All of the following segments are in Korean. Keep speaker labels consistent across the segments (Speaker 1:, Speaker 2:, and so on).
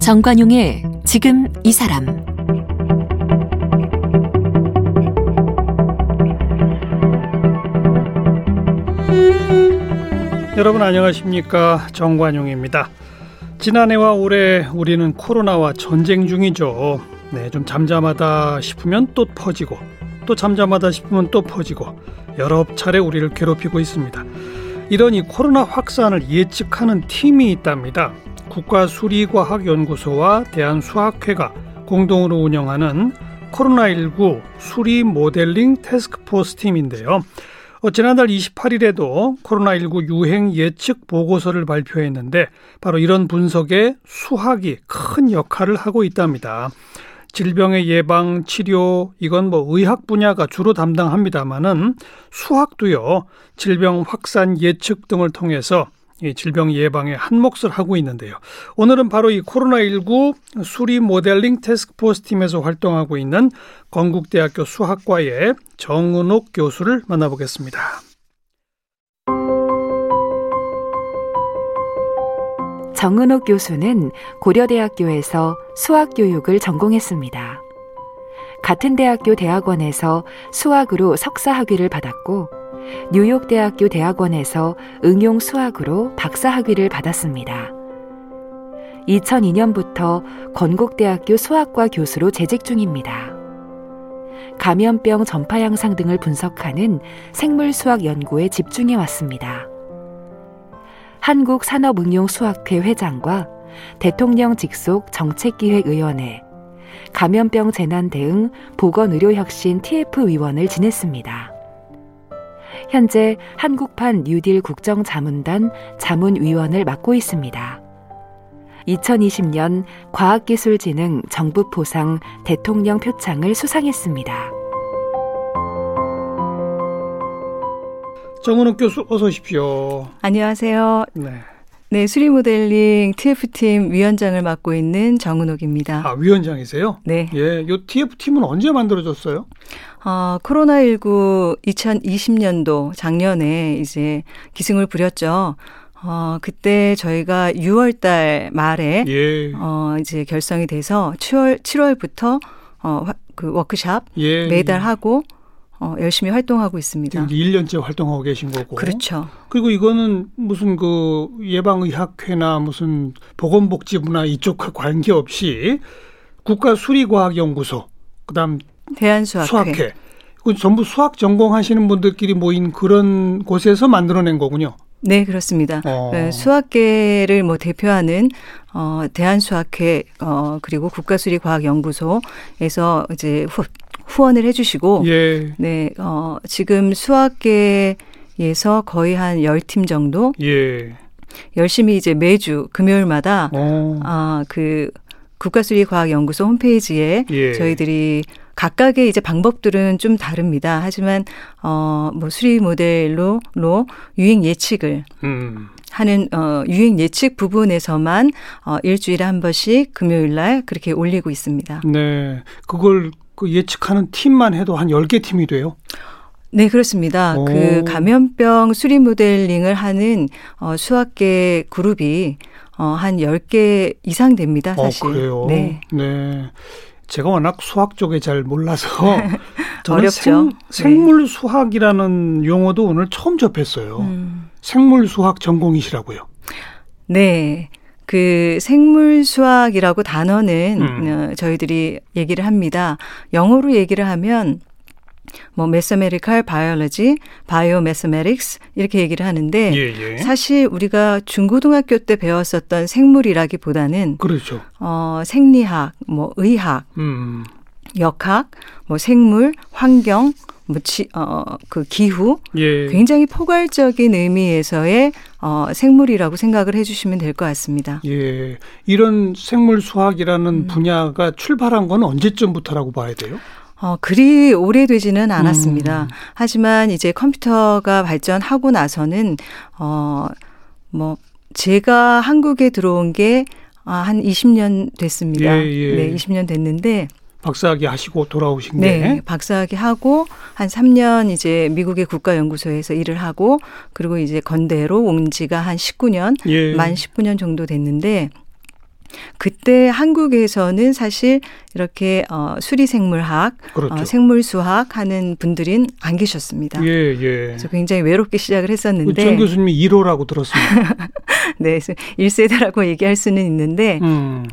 Speaker 1: 정관용의 지금 이 사람
Speaker 2: 여러분 안녕하십니까 정관용입니다. 지난해와 올해 우리는 코로나와 전쟁 중이죠. 네, 좀 잠잠하다 싶으면 또 퍼지고 또 잠잠하다 싶으면 또 퍼지고 여러 차례 우리를 괴롭히고 있습니다. 이런 이 코로나 확산을 예측하는 팀이 있답니다. 국가수리과학연구소와 대한수학회가 공동으로 운영하는 코로나19 수리 모델링 테스크포스 팀인데요. 어, 지난달 28일에도 코로나19 유행 예측 보고서를 발표했는데 바로 이런 분석에 수학이 큰 역할을 하고 있답니다. 질병의 예방, 치료, 이건 뭐 의학 분야가 주로 담당합니다만은 수학도요, 질병 확산 예측 등을 통해서 이 질병 예방에 한 몫을 하고 있는데요. 오늘은 바로 이 코로나19 수리 모델링 테스크포스 팀에서 활동하고 있는 건국대학교 수학과의 정은옥 교수를 만나보겠습니다.
Speaker 1: 정은옥 교수는 고려대학교에서 수학 교육을 전공했습니다. 같은 대학교 대학원에서 수학으로 석사 학위를 받았고 뉴욕대학교 대학원에서 응용 수학으로 박사 학위를 받았습니다. 2002년부터 건국대학교 수학과 교수로 재직 중입니다. 감염병 전파 양상 등을 분석하는 생물 수학 연구에 집중해 왔습니다. 한국산업응용수학회 회장과 대통령 직속 정책기획위원회, 감염병 재난 대응 보건의료혁신 TF 위원을 지냈습니다. 현재 한국판 뉴딜 국정자문단 자문위원을 맡고 있습니다. 2020년 과학기술진흥 정부 포상 대통령 표창을 수상했습니다.
Speaker 2: 정은욱 교수 어서 오십시오.
Speaker 3: 안녕하세요. 네. 네, 수리 모델링 TF팀 위원장을 맡고 있는 정은옥입니다.
Speaker 2: 아, 위원장이세요?
Speaker 3: 네.
Speaker 2: 예, 요 TF팀은 언제 만들어졌어요?
Speaker 3: 어, 코로나19 2020년도 작년에 이제 기승을 부렸죠. 어, 그때 저희가 6월 달 말에 예. 어, 이제 결성이 돼서 7월 7월부터 어, 그 워크샵 예. 매달 하고 어, 열심히 활동하고 있습니다.
Speaker 2: 1년째 활동하고 계신 거고.
Speaker 3: 그렇죠.
Speaker 2: 그리고 이거는 무슨 그 예방의학회나 무슨 보건복지부나 이쪽과 관계없이 국가수리과학연구소, 그 다음
Speaker 3: 대한수학회.
Speaker 2: 수학회. 그 전부 수학 전공하시는 분들끼리 모인 그런 곳에서 만들어낸 거군요.
Speaker 3: 네, 그렇습니다. 어. 네, 수학계를 뭐 대표하는 어 대한수학회 어 그리고 국가수리과학연구소에서 이제 후, 후원을 해 주시고 예. 네, 어 지금 수학계에서 거의 한 10팀 정도 예. 열심히 이제 매주 금요일마다 어. 아그 국가수리과학연구소 홈페이지에 예. 저희들이 각각의 이제 방법들은 좀 다릅니다. 하지만 어뭐 수리 모델로 로 유행 예측을 음. 하는 어 유행 예측 부분에서만 어 일주일에 한 번씩 금요일 날 그렇게 올리고 있습니다.
Speaker 2: 네. 그걸 그 예측하는 팀만 해도 한 10개 팀이 돼요?
Speaker 3: 네, 그렇습니다. 오. 그 감염병 수리 모델링을 하는 어 수학계 그룹이 어 한 10개 이상 됩니다, 사실.
Speaker 2: 어, 그래요?
Speaker 3: 네.
Speaker 2: 네. 제가 워낙 수학 쪽에 잘 몰라서
Speaker 3: 저는 어렵죠.
Speaker 2: 생, 물 수학이라는 용어도 오늘 처음 접했어요. 음. 생물 수학 전공이시라고요.
Speaker 3: 네. 그 생물 수학이라고 단어는 음. 어, 저희들이 얘기를 합니다. 영어로 얘기를 하면 뭐 mathematical biology, biomathematics 이렇게 얘기를 하는데 예, 예. 사실 우리가 중고등학교 때 배웠었던 생물이라기보다는
Speaker 2: 그렇죠.
Speaker 3: 어 생리학, 뭐 의학, 음. 역학, 뭐 생물, 환경, 뭐지 어그 기후 예. 굉장히 포괄적인 의미에서의 어 생물이라고 생각을 해 주시면 될 것 같습니다.
Speaker 2: 예. 이런 생물 수학이라는 음. 분야가 출발한 건 언제쯤부터라고 봐야 돼요?
Speaker 3: 어, 그리 오래되지는 않았습니다. 음. 하지만 이제 컴퓨터가 발전하고 나서는, 어, 뭐, 제가 한국에 들어온 게, 아, 한 20년 됐습니다. 예, 예. 네, 20년 됐는데,
Speaker 2: 박사학위 하시고 돌아오신
Speaker 3: 네, 게. 네, 박사학위 하고 한 3년 이제 미국의 국가연구소에서 일을 하고 그리고 이제 건대로 온 지가 한 19년, 예. 만 19년 정도 됐는데 그때 한국에서는 사실 이렇게 어, 수리생물학, 그렇죠. 어, 생물수학 하는 분들은 안 계셨습니다. 예, 예. 그래서 굉장히 외롭게 시작을 했었는데.
Speaker 2: 전 교수님이 1호라고 들었습니다.
Speaker 3: 네, 1세대라고 얘기할 수는 있는데 음.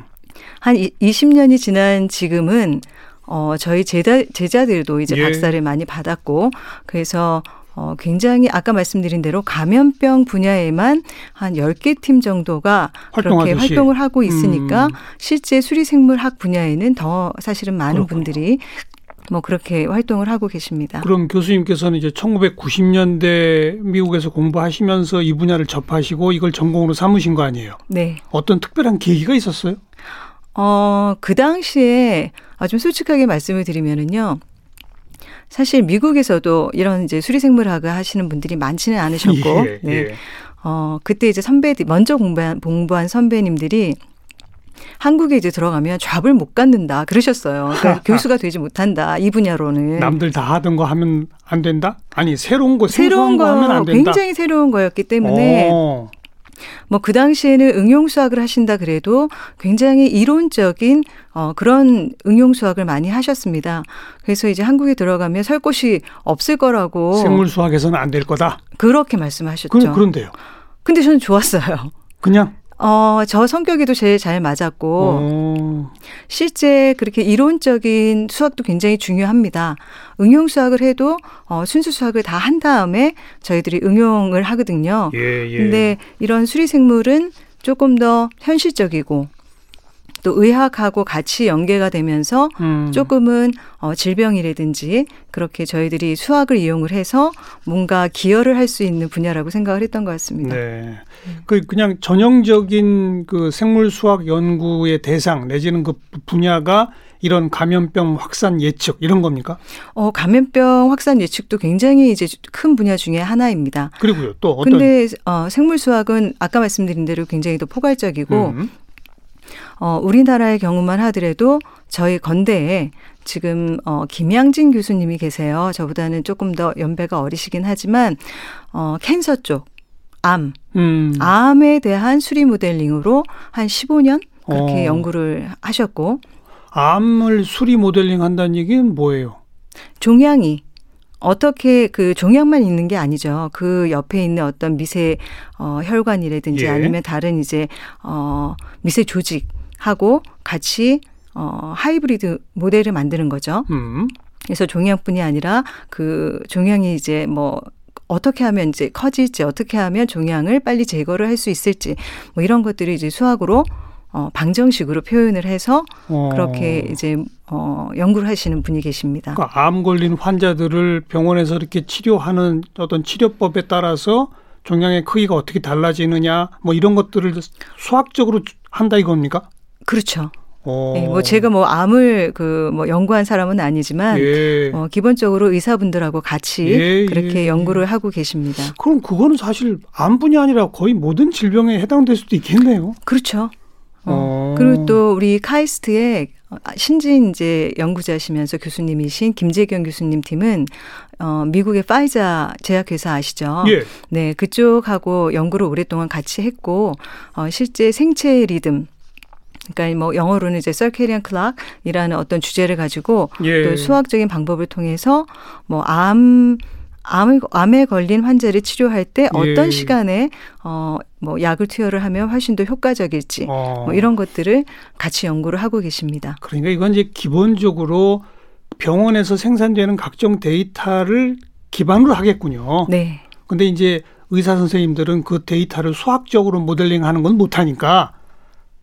Speaker 3: 한 20년이 지난 지금은 어, 저희 제자, 제자들도 이제 예. 박사를 많이 받았고, 그래서 어, 굉장히 아까 말씀드린 대로 감염병 분야에만 한 10개 팀 정도가 그렇게 활동을 하고 있으니까 음. 실제 수리생물학 분야에는 더 사실은 많은 그렇군요. 분들이 뭐 그렇게 활동을 하고 계십니다.
Speaker 2: 그럼 교수님께서는 이제 1990년대 미국에서 공부하시면서 이 분야를 접하시고 이걸 전공으로 삼으신 거 아니에요? 네. 어떤 특별한 계기가 있었어요?
Speaker 3: 어, 그 당시에 아주 솔직하게 말씀을 드리면은요. 사실 미국에서도 이런 이제 수리생물학을 하시는 분들이 많지는 않으셨고, 예, 네. 예. 어, 그때 이제 선배, 먼저 공부한, 공부한 선배님들이 한국에 이제 들어가면 잡을 못 갖는다 그러셨어요. 그러니까 교수가 되지 못한다 이 분야로는.
Speaker 2: 남들 다 하던 거 하면 안 된다? 아니 새로운 거 새로운 거 하면 안 된다.
Speaker 3: 굉장히 새로운 거였기 때문에 오. 뭐 그 당시에는 응용 수학을 하신다 그래도 굉장히 이론적인 어 그런 응용 수학을 많이 하셨습니다. 그래서 이제 한국에 들어가면 설 곳이 없을 거라고
Speaker 2: 생물 수학에서는 안 될 거다.
Speaker 3: 그렇게 말씀하셨죠.
Speaker 2: 그, 그런데요.
Speaker 3: 근데 저는 좋았어요.
Speaker 2: 그냥
Speaker 3: 어, 저 성격에도 제일 잘 맞았고, 오. 실제 그렇게 이론적인 수학도 굉장히 중요합니다. 응용 수학을 해도, 어, 순수 수학을 다 한 다음에 저희들이 응용을 하거든요. 예, 예. 근데 이런 수리생물은 조금 더 현실적이고, 또 의학하고 같이 연계가 되면서 음. 조금은 어, 질병이라든지 그렇게 저희들이 수학을 이용을 해서 뭔가 기여를 할 수 있는 분야라고 생각을 했던 것 같습니다. 네.
Speaker 2: 그 그냥 전형적인 그 생물 수학 연구의 대상 내지는 그 분야가 이런 감염병 확산 예측 이런 겁니까?
Speaker 3: 어, 감염병 확산 예측도 굉장히 이제 큰 분야 중에 하나입니다.
Speaker 2: 그리고요. 또 어떤
Speaker 3: 근데 어, 생물 수학은 아까 말씀드린 대로 굉장히 더 포괄적이고 음. 어, 우리나라의 경우만 하더라도 저희 건대에 지금 어, 김양진 교수님이 계세요. 저보다는 조금 더 연배가 어리시긴 하지만 어, 캔서 쪽, 암, 음. 암에 대한 수리 모델링으로 한 15년 그렇게 어. 연구를 하셨고
Speaker 2: 암을 수리 모델링 한다는 얘기는 뭐예요?
Speaker 3: 종양이 어떻게 그 종양만 있는 게 아니죠. 그 옆에 있는 어떤 미세 어 혈관이라든지 예. 아니면 다른 이제 어 미세 조직 하고 같이 어 하이브리드 모델을 만드는 거죠. 음. 그래서 종양뿐이 아니라 그 종양이 이제 뭐 어떻게 하면 이제 커질지 어떻게 하면 종양을 빨리 제거를 할 수 있을지 뭐 이런 것들이 이제 수학으로 어, 방정식으로 표현을 해서 어. 그렇게 이제 어, 연구를 하시는 분이 계십니다.
Speaker 2: 그러니까 암 걸린 환자들을 병원에서 이렇게 치료하는 어떤 치료법에 따라서 종양의 크기가 어떻게 달라지느냐 뭐 이런 것들을 수학적으로 한다 이겁니까?
Speaker 3: 그렇죠. 네, 뭐 제가 뭐 암을 그 뭐 연구한 사람은 아니지만 예. 어, 기본적으로 의사분들하고 같이 예, 그렇게 예, 연구를 하고 계십니다.
Speaker 2: 그럼 그거는 사실 암뿐이 아니라 거의 모든 질병에 해당될 수도 있겠네요.
Speaker 3: 그렇죠. 어. 어. 그리고 또 우리 카이스트의 신진 이제 연구자시면서 교수님이신 김재경 교수님 팀은 어 미국의 파이자 제약회사 아시죠? 예. 네, 그쪽하고 연구를 오랫동안 같이 했고 어 실제 생체 리듬 그러니까 뭐 영어로는 이제 circadian clock이라는 어떤 주제를 가지고 예. 또 수학적인 방법을 통해서 뭐암 암, 암에 걸린 환자를 치료할 때 어떤 예. 시간에 어, 뭐 약을 투여를 하면 훨씬 더 효과적일지 어. 뭐 이런 것들을 같이 연구를 하고 계십니다.
Speaker 2: 그러니까 이건 이제 기본적으로 병원에서 생산되는 각종 데이터를 기반으로 하겠군요. 네. 근데 이제 의사 선생님들은 그 데이터를 수학적으로 모델링 하는 건 못하니까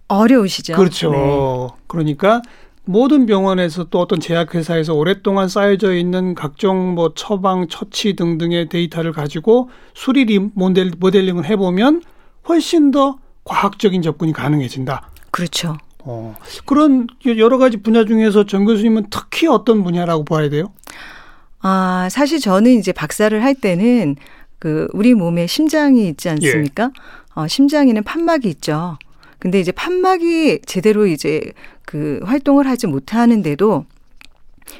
Speaker 3: 어려우시죠.
Speaker 2: 그렇죠. 네. 그러니까 모든 병원에서 또 어떤 제약회사에서 오랫동안 쌓여져 있는 각종 뭐 처방, 처치 등등의 데이터를 가지고 수리 모델, 모델링을 해보면 훨씬 더 과학적인 접근이 가능해진다.
Speaker 3: 그렇죠.
Speaker 2: 어, 그런 여러 가지 분야 중에서 정 교수님은 특히 어떤 분야라고 봐야 돼요?
Speaker 3: 아, 사실 저는 이제 박사를 할 때는 그 우리 몸에 심장이 있지 않습니까? 예. 어, 심장에는 판막이 있죠. 근데 이제 판막이 제대로 이제 그 활동을 하지 못하는데도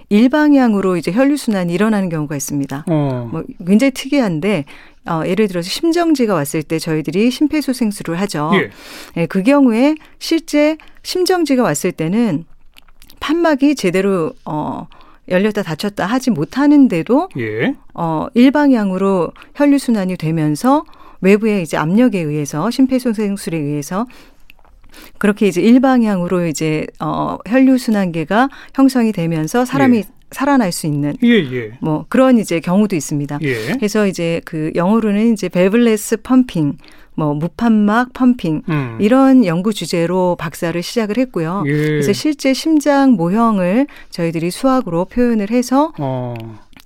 Speaker 3: 일방향으로 이제 혈류 순환이 일어나는 경우가 있습니다. 어. 뭐 굉장히 특이한데 어, 예를 들어서 심정지가 왔을 때 저희들이 심폐소생술을 하죠. 예. 예, 그 경우에 실제 심정지가 왔을 때는 판막이 제대로 어 열렸다 닫혔다 하지 못하는데도 예. 어 일방향으로 혈류 순환이 되면서 외부의 이제 압력에 의해서 심폐소생술에 의해서 그렇게 이제 일방향으로 이제 어 혈류 순환계가 형성이 되면서 사람이 예. 살아날 수 있는 예, 예. 뭐 그런 이제 경우도 있습니다. 예. 그래서 이제 그 영어로는 이제 벨블레스 펌핑 뭐 무판막 펌핑 음. 이런 연구 주제로 박사를 시작을 했고요. 예. 그래서 실제 심장 모형을 저희들이 수학으로 표현을 해서 어.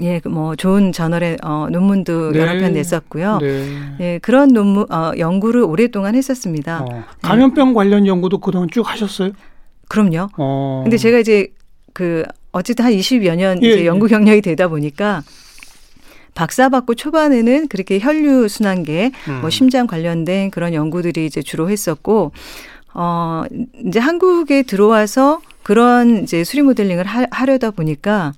Speaker 3: 예, 그뭐 좋은 저널의 어, 논문도 네. 여러 편 냈었고요. 네. 예, 그런 논문 어, 연구를 오랫동안 했었습니다. 어.
Speaker 2: 감염병 예. 관련 연구도 그동안 쭉 하셨어요?
Speaker 3: 그럼요. 어. 근데 제가 이제 그 어쨌든 한 20여 년 예, 이제 예. 연구 경력이 되다 보니까 박사 받고 초반에는 그렇게 혈류 순환계, 뭐 음. 뭐 심장 관련된 그런 연구들이 이제 주로 했었고 어 이제 한국에 들어와서 그런 이제 수리 모델링을 하, 하려다 보니까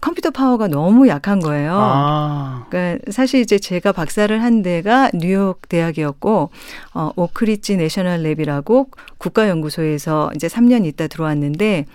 Speaker 3: 컴퓨터 파워가 너무 약한 거예요. 아. 그러니까 사실 이제 제가 박사를 한 데가 뉴욕 대학이었고 어 Oak Ridge National Lab이라고 국가 연구소에서 이제 3년 있다 들어왔는데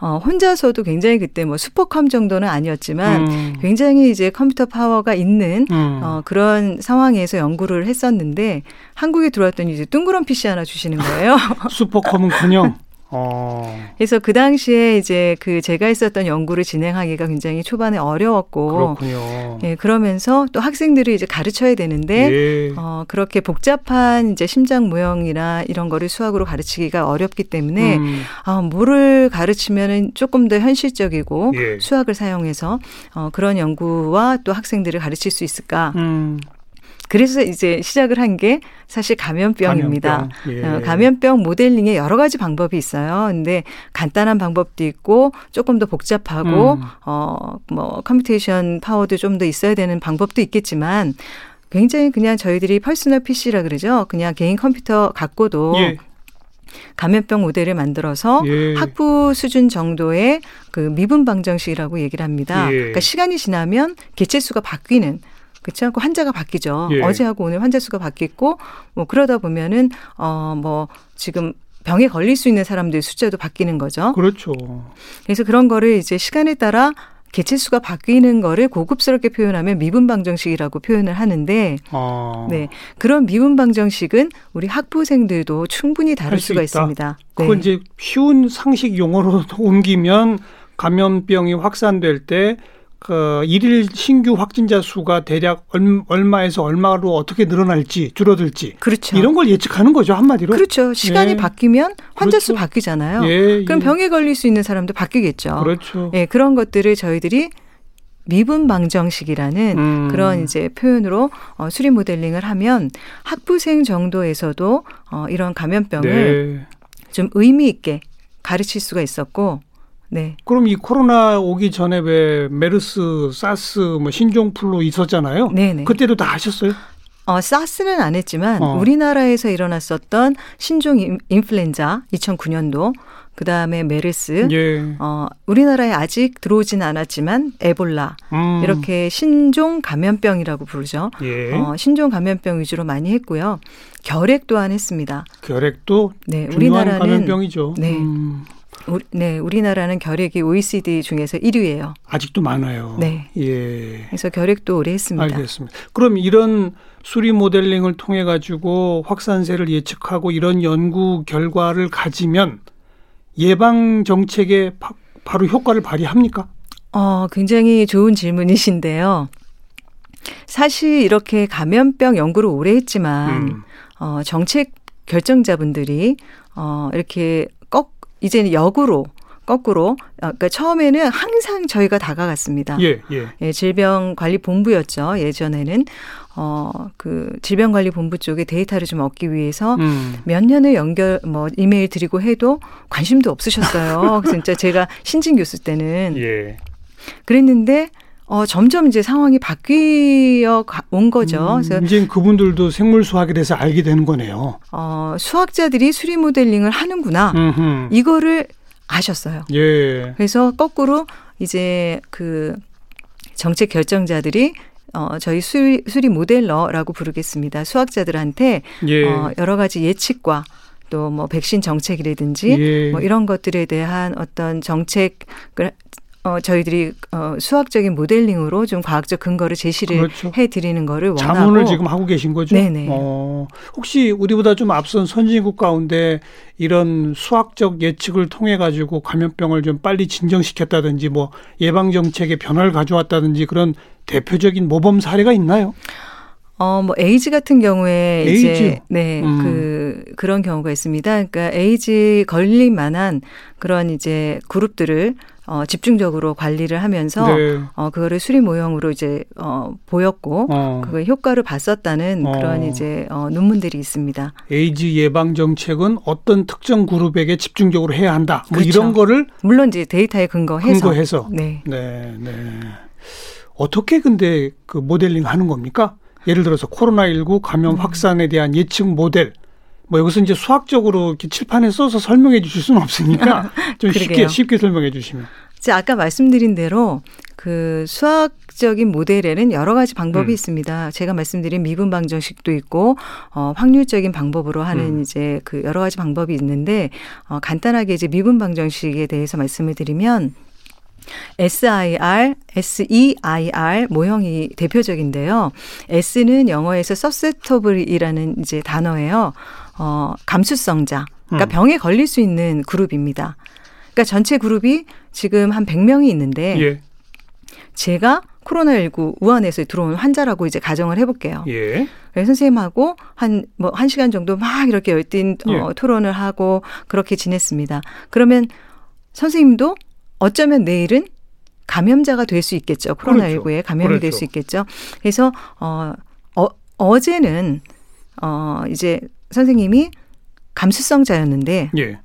Speaker 3: 어, 혼자서도 굉장히 그때 뭐 슈퍼컴 정도는 아니었지만 음. 굉장히 이제 컴퓨터 파워가 있는 음. 어, 그런 상황에서 연구를 했었는데 한국에 들어왔더니 이제 덩그러니 PC 하나 주시는 거예요.
Speaker 2: 슈퍼컴은 그냥
Speaker 3: 어. 그래서 그 당시에 이제 그 제가 했었던 연구를 진행하기가 굉장히 초반에 어려웠고 그렇군요. 예, 그러면서 또 학생들을 이제 가르쳐야 되는데 예. 어, 그렇게 복잡한 이제 심장 모형이나 이런 거를 수학으로 가르치기가 어렵기 때문에 음. 아, 뭐를 가르치면은 조금 더 현실적이고 예. 수학을 사용해서 어, 그런 연구와 또 학생들을 가르칠 수 있을까? 음. 그래서 이제 시작을 한 게 사실 감염병입니다. 감염병. 예. 어, 감염병 모델링에 여러 가지 방법이 있어요. 근데 간단한 방법도 있고 조금 더 복잡하고 음. 어뭐 computation power도 좀 더 있어야 되는 방법도 있겠지만 굉장히 그냥 저희들이 personal PC라 그러죠. 그냥 개인 컴퓨터 갖고도 예. 감염병 모델을 만들어서 예. 학부 수준 정도의 그 미분 방정식이라고 얘기를 합니다. 예. 그러니까 시간이 지나면 개체 수가 바뀌는 그렇지 않고 환자가 바뀌죠. 예. 어제하고 오늘 환자 수가 바뀌고 뭐 그러다 보면은 어 뭐 지금 병에 걸릴 수 있는 사람들 숫자도 바뀌는 거죠.
Speaker 2: 그렇죠.
Speaker 3: 그래서 그런 거를 이제 시간에 따라 개체 수가 바뀌는 거를 고급스럽게 표현하면 미분 방정식이라고 표현을 하는데 아. 네. 그런 미분 방정식은 우리 학부생들도 충분히 다룰 수가 있다. 있습니다.
Speaker 2: 네. 그건 이제 쉬운 상식 용어로 옮기면 감염병이 확산될 때 그 일일 신규 확진자 수가 대략 얼마에서 얼마로 어떻게 늘어날지 줄어들지
Speaker 3: 그렇죠.
Speaker 2: 이런 걸 예측하는 거죠 한마디로
Speaker 3: 그렇죠 시간이 예. 바뀌면 환자 그렇죠. 수 바뀌잖아요 예, 그럼 예. 병에 걸릴 수 있는 사람도 바뀌겠죠
Speaker 2: 그렇죠
Speaker 3: 예 그런 것들을 저희들이 미분 방정식이라는 음. 그런 이제 표현으로 어, 수리 모델링을 하면 학부생 정도에서도 어, 이런 감염병을 네. 좀 의미 있게 가르칠 수가 있었고 네.
Speaker 2: 그럼 이 코로나 오기 전에 왜 메르스, 사스, 뭐 신종플루 있었잖아요. 네네. 그때도 다 하셨어요?
Speaker 3: 어, 사스는 안 했지만 어. 우리나라에서 일어났었던 신종 인플루엔자 2009년도 그 다음에 메르스, 예. 어, 우리나라에 아직 들어오진 않았지만 에볼라 음. 이렇게 신종 감염병이라고 부르죠. 예. 어, 신종 감염병 위주로 많이 했고요. 결핵 또한 했습니다.
Speaker 2: 결핵도 네, 우리나라는 감염병이죠.
Speaker 3: 네. 음. 우리, 네, 우리나라는 결핵이 OECD 중에서 1위예요.
Speaker 2: 아직도 많아요.
Speaker 3: 네. 예. 그래서 결핵도 오래 했습니다.
Speaker 2: 알겠습니다. 그럼 이런 수리 모델링을 통해 가지고 확산세를 예측하고 이런 연구 결과를 가지면 예방 정책에 바, 바로 효과를 발휘합니까?
Speaker 3: 어, 굉장히 좋은 질문이신데요. 사실 이렇게 감염병 연구를 오래 했지만 음. 어, 정책 결정자분들이 어, 이렇게 이제는 역으로 거꾸로 어, 그러니까 처음에는 항상 저희가 다가갔습니다. 예, 예. 예 질병관리본부였죠. 예전에는 어그 질병관리본부 쪽에 데이터를 좀 얻기 위해서 음. 몇 년을 연결 뭐 이메일 드리고 해도 관심도 없으셨어요. 진짜 제가 신진 교수 때는 예. 그랬는데 어, 점점 이제 상황이 바뀌어 온 거죠.
Speaker 2: 음, 그래서 이제 그분들도 생물 수학에 대해서 알게 되는 거네요.
Speaker 3: 어, 수학자들이 수리 모델링을 하는구나. 음흠. 이거를 아셨어요. 예. 그래서 거꾸로 이제 그 정책 결정자들이 어, 저희 수리, 수리 모델러라고 부르겠습니다. 수학자들한테 예. 어, 여러 가지 예측과 또 뭐 백신 정책이라든지 예. 뭐 이런 것들에 대한 어떤 정책을 어, 저희들이 어, 수학적인 모델링으로 좀 과학적 근거를 제시를 그렇죠. 해드리는 거를 원하고
Speaker 2: 자문을 지금 하고 계신 거죠. 네네. 어, 혹시 우리보다 좀 앞선 선진국 가운데 이런 수학적 예측을 통해 가지고 감염병을 좀 빨리 진정시켰다든지 뭐 예방 정책에 변화를 가져왔다든지 그런 대표적인 모범 사례가 있나요?
Speaker 3: 어, 뭐, 에이즈 같은 경우에 에이즈? 이제, 네, 음. 그, 그런 경우가 있습니다. 그러니까 에이즈 걸릴 만한 그런 이제 그룹들을 어, 집중적으로 관리를 하면서 네. 어, 그거를 수리 모형으로 이제 어, 보였고 어. 그거 효과를 봤었다는 어. 그런 이제 어, 논문들이 있습니다.
Speaker 2: 에이즈 예방 정책은 어떤 특정 그룹에게 집중적으로 해야 한다. 뭐 그렇죠. 이런 거를
Speaker 3: 물론 이제 데이터에 근거해서
Speaker 2: 근거해서 네. 네, 네. 어떻게 근데 그 모델링 하는 겁니까? 예를 들어서 코로나19 감염 음. 확산에 대한 예측 모델 뭐 여기서 이제 수학적으로 이렇게 칠판에 써서 설명해 주실 수는 없으니까 좀 쉽게 쉽게 설명해 주시면.
Speaker 3: 제 아까 말씀드린 대로 그 수학적인 모델에는 여러 가지 방법이 음. 있습니다. 제가 말씀드린 미분 방정식도 있고 어 확률적인 방법으로 하는 음. 이제 그 여러 가지 방법이 있는데 어 간단하게 이제 미분 방정식에 대해서 말씀을 드리면 SIR, SEIR 모형이 대표적인데요. S는 영어에서 susceptible이라는 이제 단어예요. 어, 감수성자. 그러니까 음. 병에 걸릴 수 있는 그룹입니다. 그러니까 전체 그룹이 지금 한 100명이 있는데 예. 제가 코로나19 우한에서 들어온 환자라고 이제 가정을 해볼게요. 예. 선생님하고 한, 뭐, 한 시간 정도 막 이렇게 열띤 어, 예. 어, 토론을 하고 그렇게 지냈습니다. 그러면 선생님도 어쩌면 내일은 감염자가 될 수 있겠죠. 코로나19에 그렇죠. 감염이 그렇죠. 될수 있겠죠. 그래서, 어, 어, 어제는, 어, 이제 선생님이 감수성자였는데 예.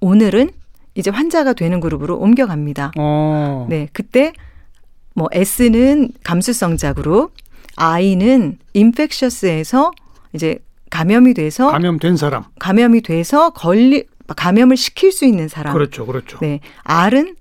Speaker 3: 오늘은 이제 환자가 되는 그룹으로 옮겨갑니다. 어. 네, 그때 뭐 S는 감수성자 그룹, I는 인펙셔스에서 이제 감염이 돼서
Speaker 2: 감염된 사람,
Speaker 3: 감염이 돼서 걸리 감염을 시킬 수 있는 사람.
Speaker 2: 그렇죠, 그렇죠.
Speaker 3: 네, R은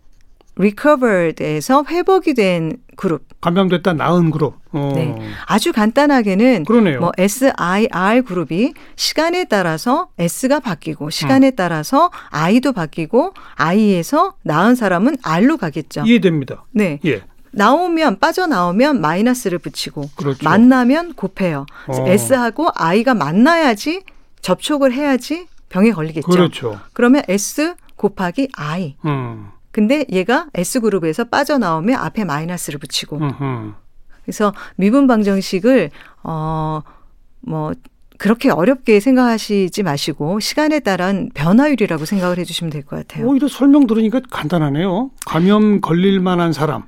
Speaker 3: recovered에서 회복이 된 그룹.
Speaker 2: 감염됐다 나은 그룹.
Speaker 3: 어. 네. 아주 간단하게는 그러네요. 뭐 SIR 그룹이 시간에 따라서 S가 바뀌고 시간에 어. 따라서 I도 바뀌고 I에서 나은 사람은 R로 가겠죠.
Speaker 2: 이해됩니다.
Speaker 3: 네. 예. 나오면 빠져나오면 마이너스를 붙이고 그렇죠. 만나면 곱해요. 어. S하고 I가 만나야지 접촉을 해야지 병에 걸리겠죠. 그렇죠. 그러면 S 곱하기 I. 음. 근데 얘가 S그룹에서 빠져나오면 앞에 마이너스를 붙이고. 으흠. 그래서 미분 방정식을 어 뭐 그렇게 어렵게 생각하시지 마시고 시간에 따른 변화율이라고 생각을 해 주시면 될 것 같아요.
Speaker 2: 오히려 설명 들으니까 간단하네요. 감염 걸릴 만한 사람,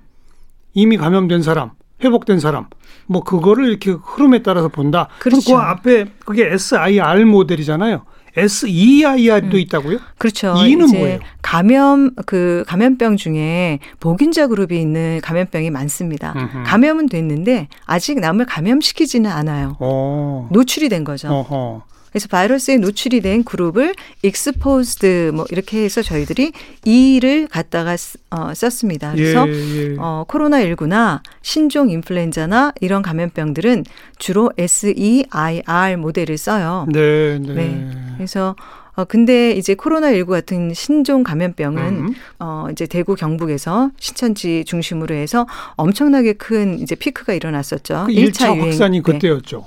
Speaker 2: 이미 감염된 사람, 회복된 사람, 뭐 그거를 이렇게 흐름에 따라서 본다. 그렇죠. 그 앞에 그게 SIR 모델이잖아요. SEIR도 음. 있다고요?
Speaker 3: 그렇죠.
Speaker 2: E는 뭐예요?
Speaker 3: 감염 그 감염병 중에 복인자 그룹이 있는 감염병이 많습니다. 음흠. 감염은 됐는데 아직 남을 감염시키지는 않아요. 오. 어. 노출이 된 거죠. 어허. 그래서 바이러스에 노출이 된 그룹을 exposed 뭐 이렇게 해서 저희들이 E를 갖다가 어, 썼습니다. 그래서 예, 예. 어, 코로나19나 신종 인플루엔자나 이런 감염병들은 주로 SEIR 모델을 써요. 네, 네. 네. 그래서 어, 근데 이제 코로나19 같은 신종 감염병은, 음. 어, 이제 대구 경북에서 신천지 중심으로 해서 엄청나게 큰 이제 피크가 일어났었죠.
Speaker 2: 그 1차, 유행. 확산이 그때였죠.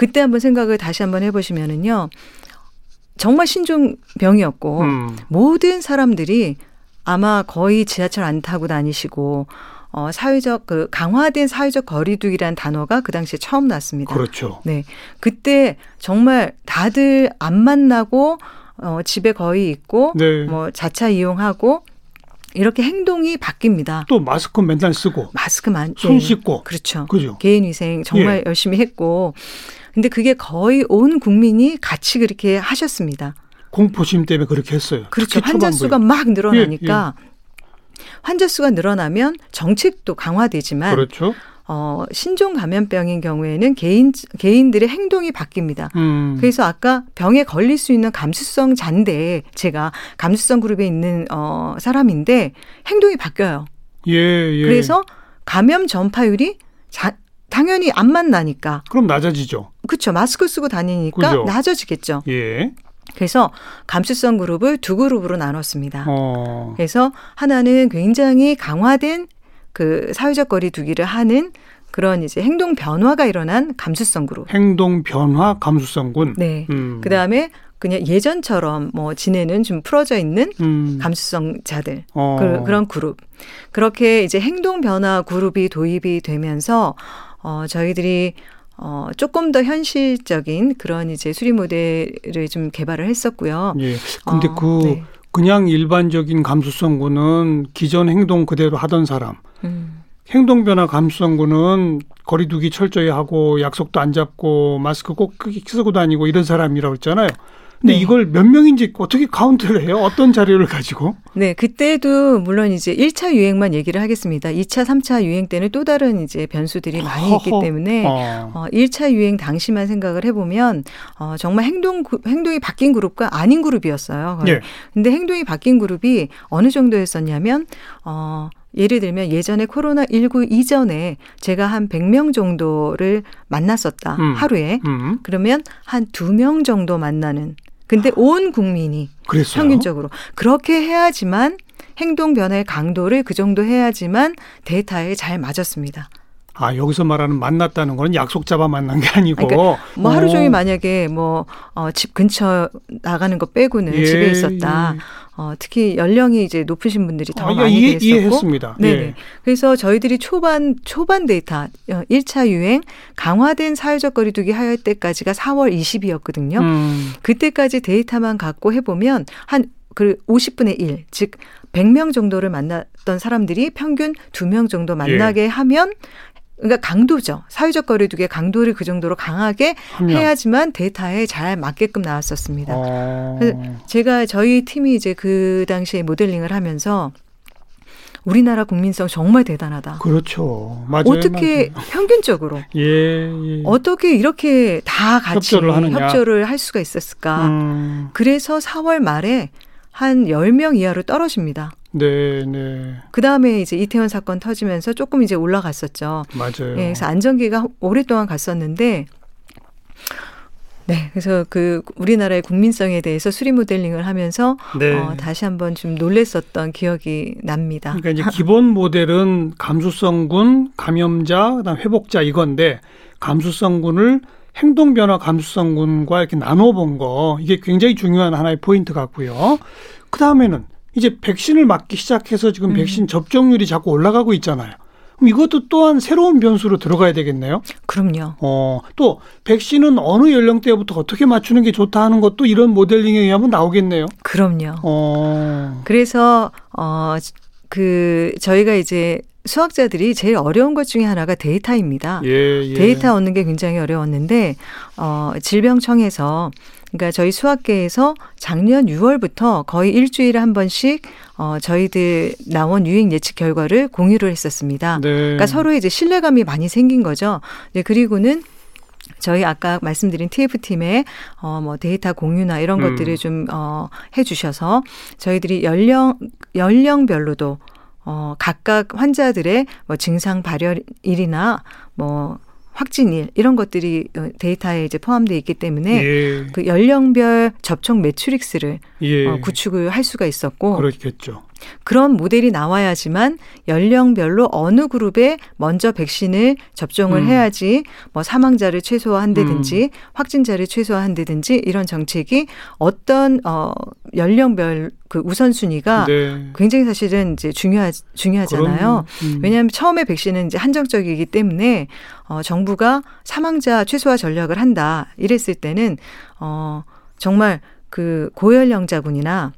Speaker 3: 그때 한번 생각을 다시 한번 해보시면은요. 정말 신종병이었고 음. 모든 사람들이 아마 거의 지하철 안 타고 다니시고 어 사회적 그 강화된 사회적 거리두기란 단어가 그 당시에 처음 났습니다.
Speaker 2: 그렇죠.
Speaker 3: 네. 그때 정말 다들 안 만나고 어 집에 거의 있고 네. 뭐 자차 이용하고 이렇게 행동이 바뀝니다.
Speaker 2: 또 마스크 맨날 쓰고
Speaker 3: 마스크 만
Speaker 2: 손 예. 씻고
Speaker 3: 그렇죠. 그죠. 개인 위생 정말 예. 열심히 했고 근데 그게 거의 온 국민이 같이 그렇게 하셨습니다.
Speaker 2: 공포심 때문에 그렇게 했어요.
Speaker 3: 그렇죠. 환자 수가 막 늘어나니까 예, 예. 환자 수가 늘어나면 정책도 강화되지만 그렇죠. 어, 신종 감염병인 경우에는 개인 개인들의 행동이 바뀝니다. 음. 그래서 아까 병에 걸릴 수 있는 감수성 잔데 제가 감수성 그룹에 있는 어, 사람인데 행동이 바뀌어요. 예, 예. 그래서 감염 전파율이 자, 당연히 안 만나니까.
Speaker 2: 그럼 낮아지죠.
Speaker 3: 그렇죠. 마스크 쓰고 다니니까 그죠? 낮아지겠죠. 예. 그래서 감수성 그룹을 두 그룹으로 나눴습니다. 어. 그래서 하나는 굉장히 강화된 그 사회적 거리두기를 하는 그런 이제 행동 변화가 일어난 감수성 그룹.
Speaker 2: 행동 변화 감수성군.
Speaker 3: 네. 음. 그 다음에 그냥 예전처럼 뭐 지내는 좀 풀어져 있는 음. 감수성자들 어. 그, 그런 그룹. 그렇게 이제 행동 변화 그룹이 도입이 되면서 어 저희들이 어, 조금 더 현실적인 그런 이제 수리 모델을 좀 개발을 했었고요.
Speaker 2: 예. 근데 어, 그 네. 그냥 일반적인 감수성구는 기존 행동 그대로 하던 사람. 음. 행동 변화 감수성구는 거리두기 철저히 하고 약속도 안 잡고 마스크 꼭 쓰고 다니고 이런 사람이라고 했잖아요. 근데 네. 이걸 몇 명인지 어떻게 카운트를 해요? 어떤 자료를 가지고?
Speaker 3: 네, 그때도 물론 이제 1차 유행만 얘기를 하겠습니다. 2차, 3차 유행 때는 또 다른 이제 변수들이 많이 있기 때문에 어. 어, 1차 유행 당시만 생각을 해보면 어, 정말 행동 행동이 바뀐 그룹과 아닌 그룹이었어요. 네. 근데 행동이 바뀐 그룹이 어느 정도였었냐면 어 예를 들면 예전에 코로나 19 이전에 제가 한 100명 정도를 만났었다. 음. 하루에. 음. 그러면 한두명 정도 만나는 근데 온 국민이 그랬어요? 평균적으로 그렇게 해야지만 행동 변화의 강도를 그 정도 해야지만 데이터에 잘 맞았습니다.
Speaker 2: 아 여기서 말하는 만났다는 건 약속 잡아 만난 게 아니고
Speaker 3: 그러니까 뭐 하루 종일 어. 만약에 뭐집 어, 근처 나가는 거 빼고는 예, 집에 있었다. 예. 어, 특히 연령이 이제 높으신 분들이 더 아, 많이 이해, 됐었고.
Speaker 2: 이해했습니다.
Speaker 3: 네. 예. 그래서 저희들이 초반 초반 데이터 1차 어, 유행 강화된 사회적 거리두기 하여 때까지가 4월 20일이었거든요. 음. 그때까지 데이터만 갖고 해 보면 한그 50분의 1, 즉 100명 정도를 만났던 사람들이 평균 2명 정도 만나게 예. 하면 그러니까 강도죠. 사회적 거리두기의 강도를 그 정도로 강하게 하면. 해야지만 데이터에 잘 맞게끔 나왔었습니다. 어. 제가 저희 팀이 이제 그 당시에 모델링을 하면서 우리나라 국민성 정말 대단하다.
Speaker 2: 그렇죠.
Speaker 3: 맞아요. 어떻게 맞아요. 평균적으로 예, 예. 어떻게 이렇게 다 같이 협조를, 하느냐. 협조를 할 수가 있었을까? 음. 그래서 4월 말에 한 10명 이하로 떨어집니다. 네, 네. 그 다음에 이제 이태원 사건 터지면서 조금 이제 올라갔었죠.
Speaker 2: 맞아요.
Speaker 3: 예, 그래서 안전기가 오랫동안 갔었는데, 네, 그래서 그 우리나라의 국민성에 대해서 수리 모델링을 하면서 네. 어, 다시 한번 좀 놀랬었던 기억이 납니다.
Speaker 2: 그러니까 이제 기본 모델은 감수성군, 감염자, 그다음 회복자 이건데 감수성군을 행동 변화 감수성군과 이렇게 나눠 본 거 이게 굉장히 중요한 하나의 포인트 같고요. 그 다음에는 이제 백신을 맞기 시작해서 지금 음. 백신 접종률이 자꾸 올라가고 있잖아요. 그럼 이것도 또한 새로운 변수로 들어가야 되겠네요.
Speaker 3: 그럼요.
Speaker 2: 어, 또 백신은 어느 연령대부터 어떻게 맞추는 게 좋다 하는 것도 이런 모델링에 의하면 나오겠네요.
Speaker 3: 그럼요. 어. 그래서 어, 그 저희가 이제 수학자들이 제일 어려운 것 중에 하나가 데이터입니다. 예, 예. 데이터 얻는 게 굉장히 어려웠는데 어 질병청에서 그러니까 저희 수학계에서 작년 6월부터 거의 일주일에 한 번씩 어 저희들 나온 유행 예측 결과를 공유를 했었습니다. 네. 그러니까 서로 이제 신뢰감이 많이 생긴 거죠. 네, 그리고는 저희 아까 말씀드린 TF팀의 어, 뭐 데이터 공유나 이런 음. 것들을 좀, 어, 해주셔서 저희들이 연령, 연령별로도 어, 각각 환자들의 뭐 증상 발열일이나 뭐 확진일 이런 것들이 어, 데이터에 이제 포함되어 있기 때문에 예. 그 연령별 접촉 매트릭스를 예. 어, 구축을 할 수가 있었고
Speaker 2: 그렇겠죠.
Speaker 3: 그런 모델이 나와야지만 연령별로 어느 그룹에 먼저 백신을 접종을 음. 해야지 뭐 사망자를 최소화한다든지 음. 확진자를 최소화한다든지 이런 정책이 어떤 어 연령별 그 우선순위가 네. 굉장히 사실은 이제 중요하 중요하잖아요. 음. 왜냐하면 처음에 백신은 이제 한정적이기 때문에 어 정부가 사망자 최소화 전략을 한다 이랬을 때는 어 정말 그 고연령자분이나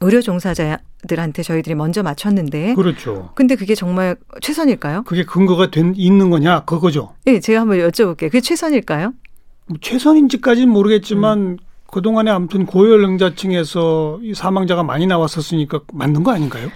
Speaker 3: 의료 종사자 들한테 저희들이 먼저 맞췄는데
Speaker 2: 그렇죠.
Speaker 3: 근데 그게 정말 최선일까요?
Speaker 2: 그게 근거가 된 있는 거냐 그거죠.
Speaker 3: 네, 제가 한번 여쭤볼게요. 그게 최선일까요?
Speaker 2: 뭐 최선인지까지는 모르겠지만 음. 그동안에 아무튼 고연령자층에서 이 사망자가 많이 나왔었으니까 맞는 거 아닌가요?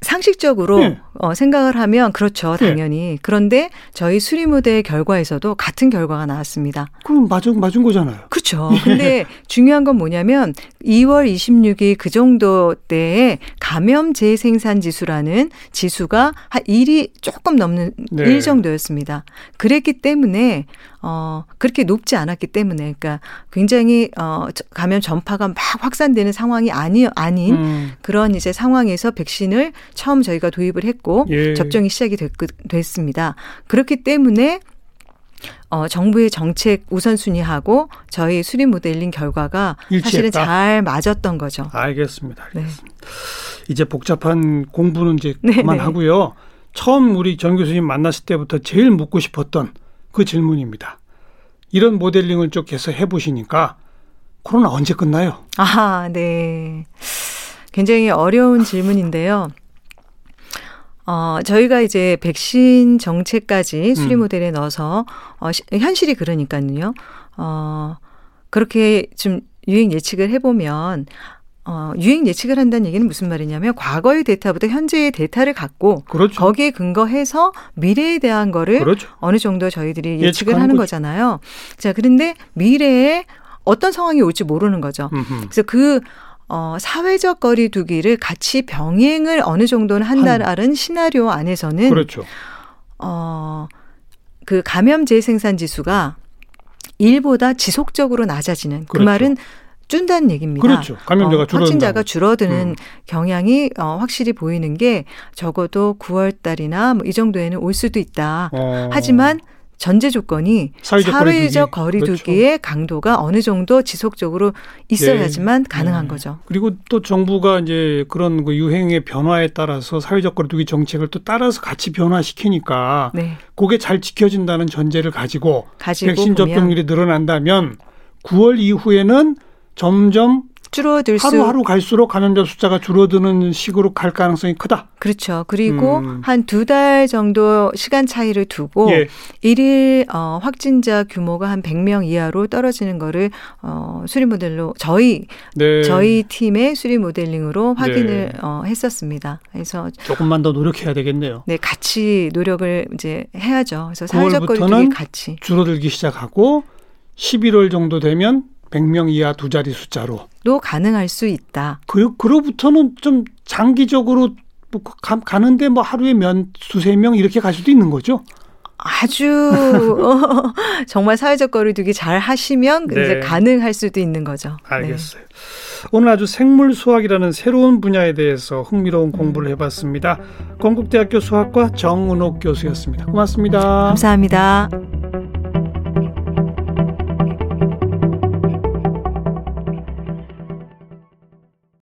Speaker 3: 상식적으로 네. 어, 생각을 하면 그렇죠, 예. 당연히. 네. 그런데 저희 수리 모델 결과에서도 같은 결과가 나왔습니다.
Speaker 2: 그럼 맞은 맞은 거잖아요.
Speaker 3: 그렇죠. 근데 중요한 건 뭐냐면 2월 26일 그 정도 때에 감염 재생산 지수라는 지수가 한 1이 조금 넘는 네. 1 정도였습니다. 그랬기 때문에 어, 그렇게 높지 않았기 때문에, 그러니까 굉장히, 어, 감염 전파가 막 확산되는 상황이 아니, 아닌 음. 그런 이제 상황에서 백신을 처음 저희가 도입을 했고, 예. 접종이 시작이 됐, 됐습니다. 그렇기 때문에 어, 정부의 정책 우선순위하고 저희 수립 모델링 결과가 일치했다. 사실은 잘 맞았던 거죠.
Speaker 2: 알겠습니다. 알겠습니다. 네. 이제 복잡한 공부는 이제 네, 그만하고요. 네. 처음 우리 정 교수님 만났을 때부터 제일 묻고 싶었던 그 질문입니다. 이런 모델링을 쭉 해서 해보시니까 코로나 언제 끝나요?
Speaker 3: 아, 네. 굉장히 어려운 질문인데요. 어, 저희가 이제 백신 정책까지 수리 음. 모델에 음. 넣어서, 어, 현실이 그러니까요. 어, 그렇게 좀 유행 예측을 해보면, 어, 유행 예측을 한다는 얘기는 무슨 말이냐면 과거의 데이터보다 현재의 데이터를 갖고 그렇죠. 거기에 근거해서 미래에 대한 거를 그렇죠. 어느 정도 저희들이 예측을 하는 거죠. 거잖아요. 자, 그런데 미래에 어떤 상황이 올지 모르는 거죠. 음흠. 그래서 그 어, 사회적 거리두기를 같이 병행을 어느 정도는 한다라는 한. 시나리오 안에서는 그렇죠. 어, 그 감염 재생산 지수가 일보다 지속적으로 낮아지는 그 그렇죠. 말은 준다는 얘기입니다.
Speaker 2: 그렇죠. 감염자가 어, 줄어
Speaker 3: 확진자가 줄어드는 음. 경향이 어, 확실히 보이는 게 적어도 9월 달이나 뭐 이 정도에는 올 수도 있다. 어. 하지만 전제 조건이 사회적, 사회적 거리두기. 의 그렇죠. 강도가 어느 정도 지속적으로 있어야지만 네. 가능한 네. 거죠.
Speaker 2: 그리고 또 정부가 이제 그런 그 유행의 변화에 따라서 사회적 거리두기 정책을 또 따라서 같이 변화시키니까 네. 그게 잘 지켜진다는 전제를 가지고, 가지고 백신 접종률이 늘어난다면 9월 이후에는 점점 줄어들 수 하루하루 갈수록 감염자 숫자가 줄어드는 식으로 갈 가능성이 크다.
Speaker 3: 그렇죠. 그리고 음. 한두 달 정도 시간 차이를 두고 예. 일일 어, 확진자 규모가 한 100명 이하로 떨어지는 거를 어, 수리 모델로 저희 네. 저희 팀의 수리 모델링으로 확인을 네. 어, 했었습니다. 그래서
Speaker 2: 조금만 더 노력해야 되겠네요.
Speaker 3: 네, 같이 노력을 이제 해야죠. 그래서 사회적 거리두기 같이
Speaker 2: 줄어들기 시작하고 11월 정도 되면 100명 이하 두 자리 숫자로.
Speaker 3: 도 가능할 수 있다.
Speaker 2: 그, 그로부터는 좀 장기적으로 뭐 가, 가는데 뭐 하루에 몇 두세 명 이렇게 갈 수도 있는 거죠.
Speaker 3: 아주 정말 사회적 거리두기 잘 하시면 네. 이제 가능할 수도 있는 거죠.
Speaker 2: 네. 알겠어요. 네. 오늘 아주 생물 수학이라는 새로운 분야에 대해서 흥미로운 공부를 해봤습니다. 건국대학교 수학과 정은옥 교수였습니다. 고맙습니다.
Speaker 3: 감사합니다.